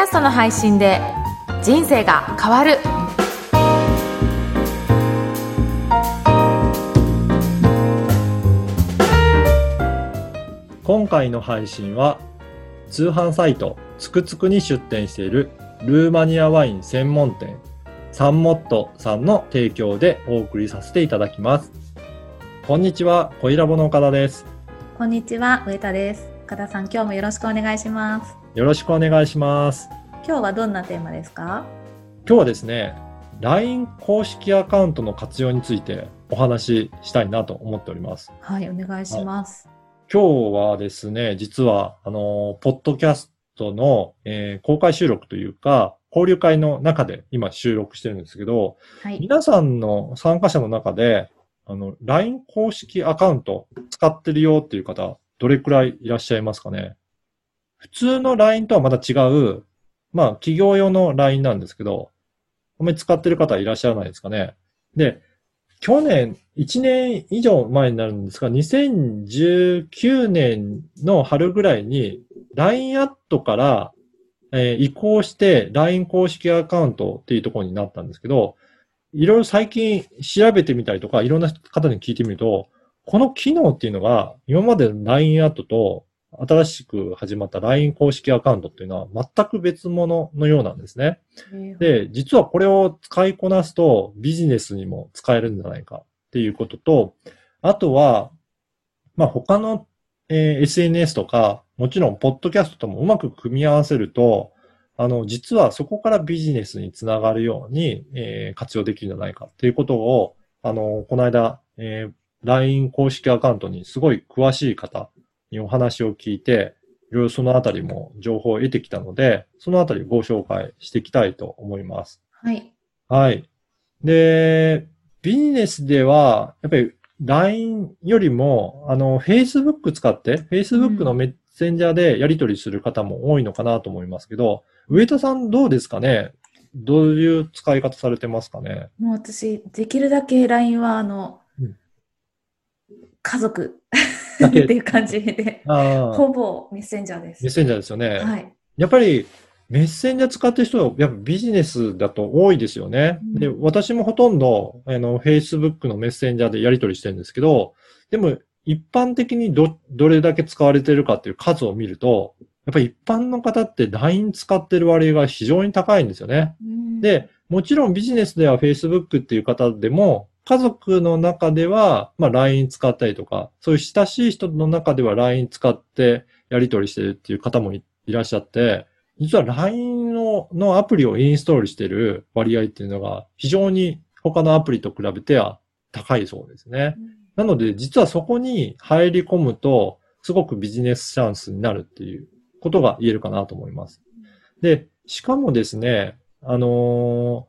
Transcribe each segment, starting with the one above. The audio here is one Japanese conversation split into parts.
ャストの配信で人生が変わる今回の配信は通販サイトつくつくに出店しているルーマニアワイン専門店サンモットさんの提供でお送りさせていただきます。こんにちは、恋ラボの岡田です。こんにちは、上田です。岡田さん、今日もよろしくお願いします。よろしくお願いします。今日はどんなテーマですか？今日はですね、LINE 公式アカウントの活用についてお話ししたいなと思っております。はい、お願いします。今日はですね、実は、あの、ポッドキャストの、えー公開収録というか、交流会の中で今収録してるんですけど、はい。皆さんの参加者の中で、あの、LINE 公式アカウント使ってるよっていう方、どれくらいいらっしゃいますかね？普通の LINE とはまた違う、まあ、企業用の LINE なんですけど、あんまり使ってる方いらっしゃらないですかね。で、去年、1年以上前になるんですが、2019年の春ぐらいに、LINE アットから、えー移行して LINE 公式アカウントっていうところになったんですけど、いろいろ最近調べてみたりとか、いろんな方に聞いてみると、この機能っていうのが、今までの LINE アットと、新しく始まった LINE 公式アカウントっていうのは全く別物のようなんですね。で、実はこれを使いこなすとビジネスにも使えるんじゃないかっていうことと、あとは、まあ他の、えー SNS とか、もちろんポッドキャストともうまく組み合わせると、あの、実はそこからビジネスにつながるように、えー活用できるんじゃないかっていうことを、あの、この間、えー LINE 公式アカウントにすごい詳しい方にお話を聞いて、いろいろそのあたりも情報を得てきたので、そのあたりご紹介していきたいと思います。はい。はい。で、ビジネスでは、やっぱり LINE よりも、あの、Facebook 使って、Facebook のメッセンジャーでやり取りする方も多いのかなと思いますけど、上田さんどうですかね？どういう使い方されてますかね？もう私、できるだけ LINE は、あの、うん家族 っていう感じで、ほぼメッセンジャーです。メッセンジャーですよね。はい。やっぱり、メッセンジャー使ってる人は、やっぱビジネスだと多いですよね。うんで、私もほとんど、あの、Facebook のメッセンジャーでやり取りしてるんですけど、でも、一般的にど、どれだけ使われてるかっていう数を見ると、やっぱり一般の方って LINE 使ってる割合が非常に高いんですよね。うんで、もちろんビジネスでは Facebook っていう方でも、家族の中では、まあ LINE 使ったりとか、そういう親しい人の中では LINE 使ってやり取りしてるっていう方もいらっしゃって、実は LINE ののアプリをインストールしてる割合っていうのが非常に他のアプリと比べては高いそうですね。なので、実はそこに入り込むと、すごくビジネスチャンスになるっていうことが言えるかなと思います。で、しかもですね、あの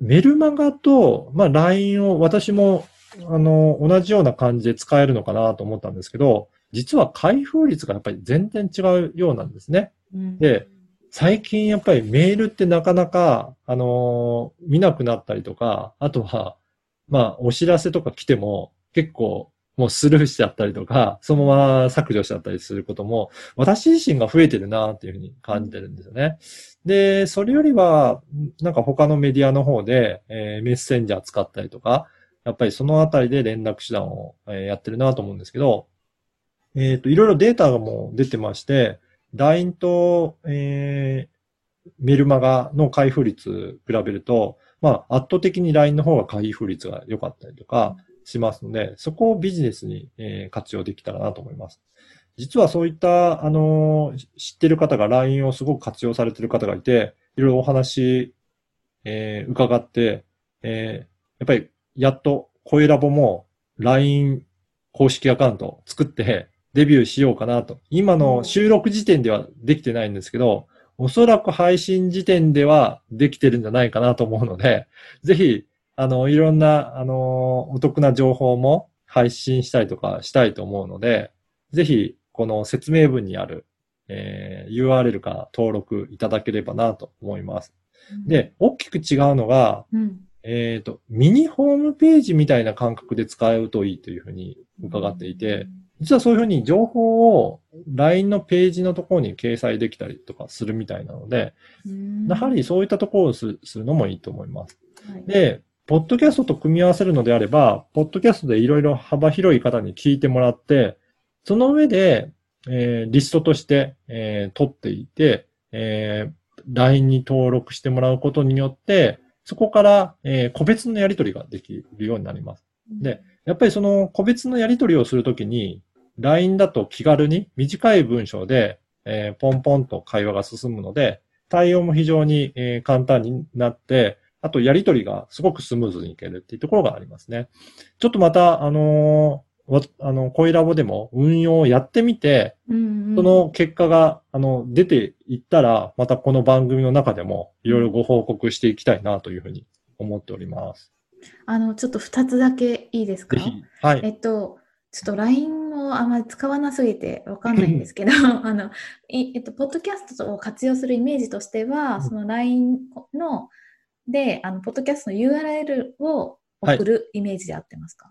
メルマガと、まあ、LINE を私も、あのー同じような感じで使えるのかなと思ったんですけど、実は開封率がやっぱり全然違うようなんですね。うんで、最近やっぱりメールってなかなか、あのー見なくなったりとか、あとは、まあ、お知らせとか来ても結構もうスルーしちゃったりとか、そのまま削除しちゃったりすることも、私自身が増えてるなっていうふうに感じてるんですよね。で、それよりは、なんか他のメディアの方で、えーメッセンジャー使ったりとか、やっぱりそのあたりで連絡手段を、えやってるなと思うんですけど、えっ、と、いろいろデータがもう出てまして、LINE と、えーメルマガの開封率比べると、まあ、圧倒的に LINE の方が開封率が良かったりとかしますので、そこをビジネスに、えー活用できたらなと思います。実はそういった、あのー知ってる方が LINE をすごく活用されてる方がいて、いろいろお話、えー伺って、えーやっぱり、やっと、声ラボも LINE 公式アカウントを作って、デビューしようかなと。今の収録時点ではできてないんですけど、おそらく配信時点ではできてるんじゃないかなと思うので、ぜひ、あの、いろんな、あの、お得な情報も配信したりとかしたいと思うので、ぜひ、この説明文にある、えー URL から登録いただければなと思います。で、大きく違うのが、うん、えっ、と、ミニホームページみたいな感覚で使うといいというふうに伺っていて、実はそういうふうに情報を LINE のページのところに掲載できたりとかするみたいなので、やはりそういったところをするのもいいと思います。はい、で、ポッドキャストと組み合わせるのであれば、ポッドキャストでいろいろ幅広い方に聞いてもらって、その上で、えーリストとして、えー取っていて、えー LINE に登録してもらうことによって、そこから、えー個別のやり取りができるようになります。で、やっぱりその個別のやり取りをするときに、LINE だと気軽に短い文章で、えーポンポンと会話が進むので、対応も非常に、えー簡単になって、あとやり取りがすごくスムーズにいけるっていうところがありますね。ちょっとまた、あのーわあの、恋ラボでも運用をやってみて、うんうんその結果が、あの、出ていったら、またこの番組の中でもいろいろご報告していきたいなというふうに思っております。あの、ちょっと2つだけいいですか？はい。えっと、ちょっと LINE をあまり使わなすぎてわかんないんですけど、あの、いえっと、ポッドキャストを活用するイメージとしては、その LINE の、で、あの、ポッドキャストの URL を送るイメージで合ってますか、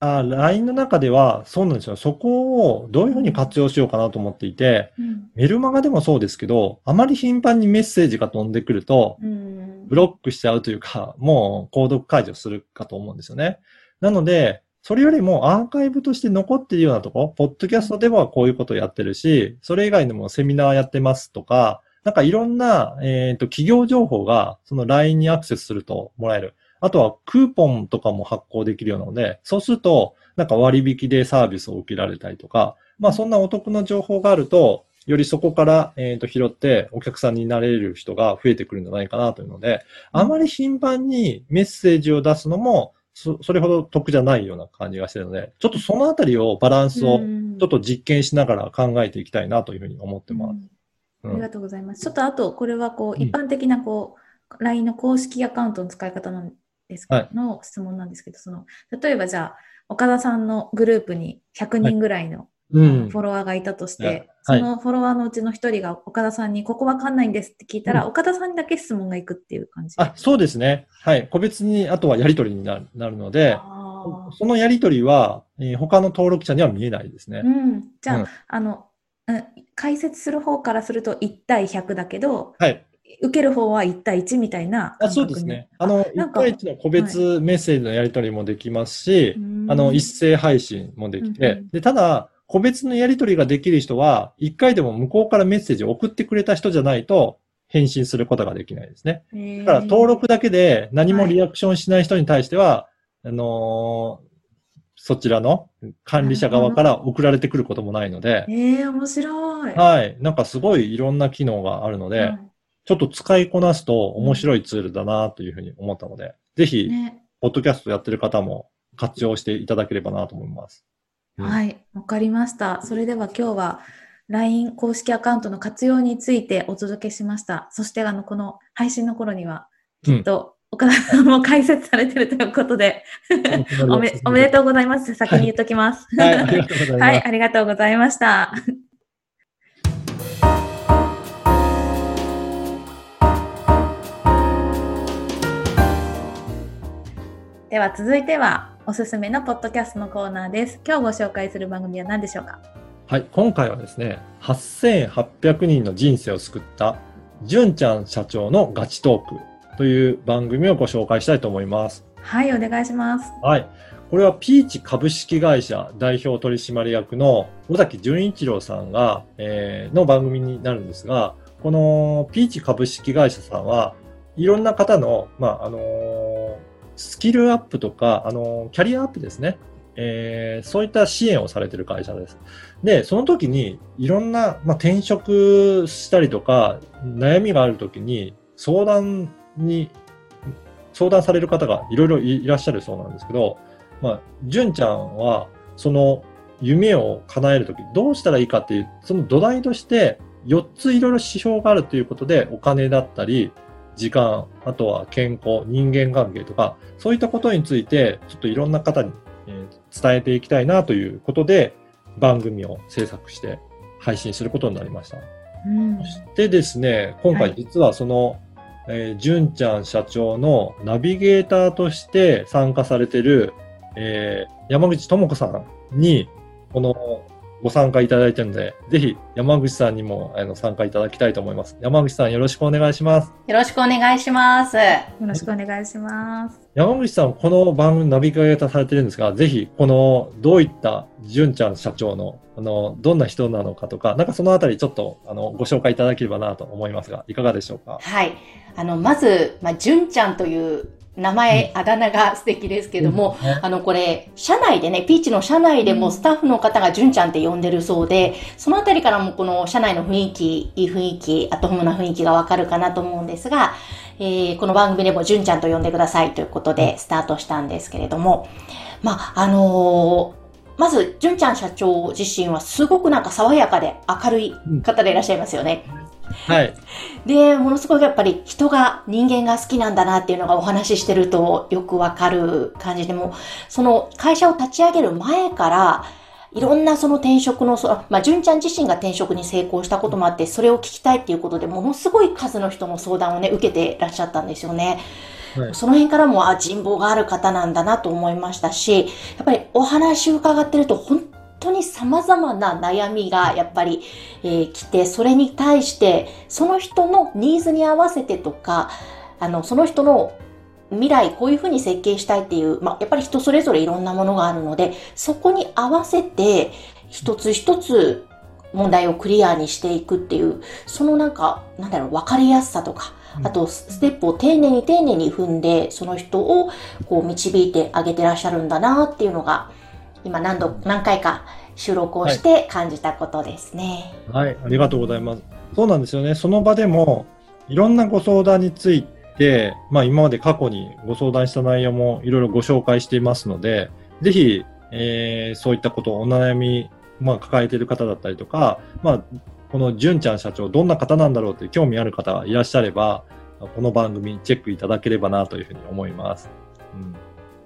あ、LINE の中では、そうなんですよ。そこをどういうふうに活用しようかなと思っていて、うん。メルマガでもそうですけど、あまり頻繁にメッセージが飛んでくると、うん。ブロックしちゃうというか、もう購読解除するかと思うんですよね。なので、それよりもアーカイブとして残っているようなとこ、ポッドキャストではこういうことをやってるし、それ以外でもセミナーやってますとか、なんかいろんな、えっ、と、企業情報がその LINE にアクセスするともらえる。あとはクーポンとかも発行できるようなので、そうすると、なんか割引でサービスを受けられたりとか、まあそんなお得な情報があると、よりそこから、えー、と拾ってお客さんになれる人が増えてくるんじゃないかなというので、あまり頻繁にメッセージを出すのも、そそれほど得じゃないような感じがしてるので、ちょっとそのあたりをバランスをうんちょっと実験しながら考えていきたいなというふうに思ってます。ありがとうございます。ちょっとあと、これはこう、うん一般的なこう、LINE の公式アカウントの使い方なんですけど、はいの質問なんですけど、その、例えばじゃあ、岡田さんのグループに100人ぐらいのうんフォロワーがいたとして、はいそのフォロワーのうちの一人が岡田さんに、ここわかんないんですって聞いたら、う岡田さんにだけ質問がいくっていう感じ。あ、そうですね。はい。個別に、あとはやり取りになるので、あそのやり取りは、えー他の登録者には見えないですねー。うん。じゃあ、うんあの、うん解説する方からすると1対100だけど、はい。受ける方は1対1みたいなあそうですね。あの、1なんか対1の個別メッセージのやり取りもできますし、うんあの、一斉配信もできて、で、ただ、個別のやり取りができる人は、一回でも向こうからメッセージを送ってくれた人じゃないと、返信することができないですね。だから、登録だけで何もリアクションしない人に対しては、あのーそちらの管理者側から送られてくることもないのでえ、ー、面白い。はい。なんかすごいいろんな機能があるので、はいちょっと使いこなすと面白いツールだなというふうに思ったので、ぜひ、ね、ポッドキャストやってる方も活用していただければなと思います。うんはい、わかりました。それでは今日は LINE 公式アカウントの活用についてお届けしました。そしてあのこの配信の頃にはきっと岡田さんも解説されてるということで、おめおめでとうございます。先に言っときます。はい、ありがとうございます。はい、ありがとうございました。では続いてはおすすめのポッドキャストのコーナーです。今日ご紹介する番組は何でしょうか？はい、今回はですね、8800人の人生を救った、純ちゃん社長のガチトークという番組をご紹介したいと思います。はい、お願いします。はい。これはピーチ株式会社代表取締役の尾崎淳一郎さんが、えーの番組になるんですが、このピーチ株式会社さんはいろんな方の、まあ、あのースキルアップとか、あのーキャリアアップですね。えーそういった支援をされている会社です。で、その時にいろんな、まあ、転職したりとか、悩みがある時に相談に、相談される方がいろいろいらっしゃるそうなんですけど、まあ、純ちゃんは、その夢を叶えるとき、どうしたらいいかっていう、その土台として、4ついろいろ指標があるということで、お金だったり、時間、あとは健康、人間関係とか、そういったことについて、ちょっといろんな方に、えー伝えていきたいなということで、番組を制作して配信することになりました。うんそしてですね、今はい回実はその、えー、純ちゃん社長のナビゲーターとして参加されてる、えー山口智子さんに、このご参加いただいてるので、ぜひ山口さんにもあの参加いただきたいと思います。山口さんよろしくお願いします。よろしくお願いします。よろしくお願いします。山口さん、この番組ナビゲーターされてるんですが、ぜひ、この、どういった、純ちゃん社長の、あの、どんな人なのかとか、なんかそのあたりちょっと、あの、ご紹介いただければなと思いますが、いかがでしょうか？はい。あの、まず、まあ、純ちゃんという名前、あだ名が素敵ですけども、うん。ね。あの、これ、社内でね、ピーチの社内でもスタッフの方が純ちゃんって呼んでるそうで、そのあたりからもこの社内の雰囲気、いい雰囲気、アットホームな雰囲気がわかるかなと思うんですが、えーこの番組でも純ちゃんと呼んでくださいということでスタートしたんですけれども、まあ、あのーまず、純ちゃん社長自身はすごくなんか爽やかで明るい方でいらっしゃいますよね。はい。で、ものすごくやっぱり人が、人間が好きなんだなっていうのがお話ししてるとよくわかる感じでも、その会社を立ち上げる前から、いろんなその転職の、そまあ、純ちゃん自身が転職に成功したこともあって、それを聞きたいっていうことで、ものすごい数の人の相談をね、受けてらっしゃったんですよね。はいその辺からも、あ、人望がある方なんだなと思いましたし、やっぱりお話を伺ってると、本当に様々な悩みがやっぱり、えー来て、それに対して、その人のニーズに合わせてとか、あの、その人の未来こういうふうに設計したいっていう、まあ、やっぱり人それぞれいろんなものがあるので、そこに合わせて、一つ一つ問題をクリアにしていくっていう、そのなんか、なんだろう、分かりやすさとか、あと、ステップを丁寧に丁寧に踏んで、その人をこう導いてあげてらっしゃるんだなっていうのが、今何度、何回か収録をして感じたことですね。はい、ありがとうございます。そうなんですよね。その場でも、いろんなご相談について、まあ今まで過去にご相談した内容もいろいろご紹介していますので、ぜひ、えーそういったこと、お悩み、まあ抱えている方だったりとか、まあ、この純ちゃん社長、どんな方なんだろうって興味ある方がいらっしゃれば、この番組チェックいただければなというふうに思います。うん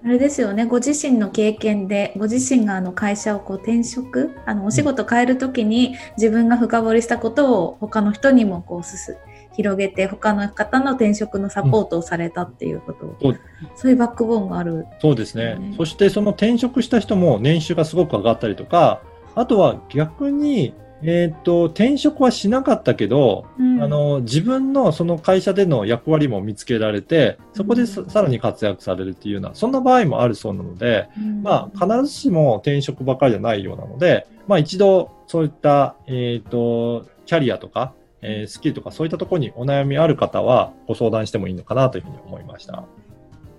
あれですよね、ご自身の経験で、ご自身があの会社をこう転職、あのお仕事変えるときに自分が深掘りしたことを他の人にもこうすす広げて、他の方の転職のサポートをされたっていうことを、そうそういうバックボーンがある。そうですね。ねそしてその転職した人も年収がすごく上がったりとか、あとは逆に、えっ、と、転職はしなかったけど、うん。あの、自分のその会社での役割も見つけられて、そこでさうん。さらに活躍されるっていうような、そんな場合もあるそうなので、うん。まあ、必ずしも転職ばかりじゃないようなので、まあ一度、そういった、えっ、と、キャリアとか、えースキルとかそういったところにお悩みある方はご相談してもいいのかなというふうに思いました。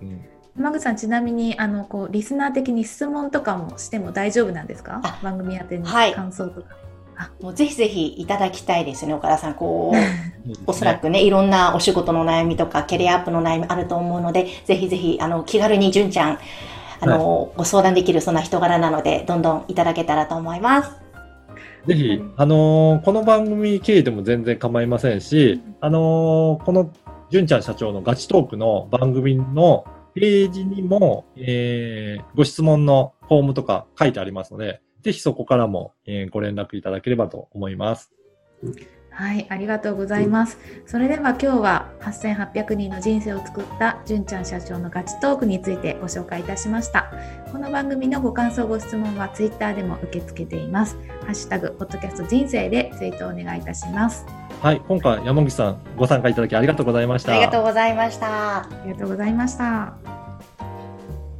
うん。山口さん、ちなみにあのこうリスナー的に質問とかもしても大丈夫なんですか？あ番組宛てにはい。感想とか。もうぜひぜひいただきたいですね、岡田さん。こう、おそらくね、いろんなお仕事の悩みとか、キャリアアップの悩みあると思うので、ぜひぜひ、あの、気軽に純ちゃん、あの、ご相談できるそんな人柄なので、どんどんいただけたらと思います。ぜひ、あのーこの番組経由でも全然構いませんし、あのーこの、純ちゃん社長のガチトークの番組のページにも、えーご質問のフォームとか書いてありますので、ぜひそこからも、えーご連絡いただければと思います。はい、ありがとうございます。それでは今日は8800人の人生を作った純ちゃん社長のガチトークについてご紹介いたしました。この番組のご感想、ご質問はツイッターでも受け付けています。ハッシュタグ、ポッドキャスト人生でツイートお願いいたします。はい、今回山口さんご参加いただきありがとうございました。ありがとうございました。ありがとうございました。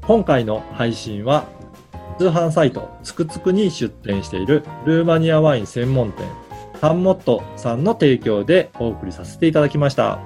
今回の配信は通販サイトつくつくに出店しているルーマニアワイン専門店ハンモットさんの提供でお送りさせていただきました。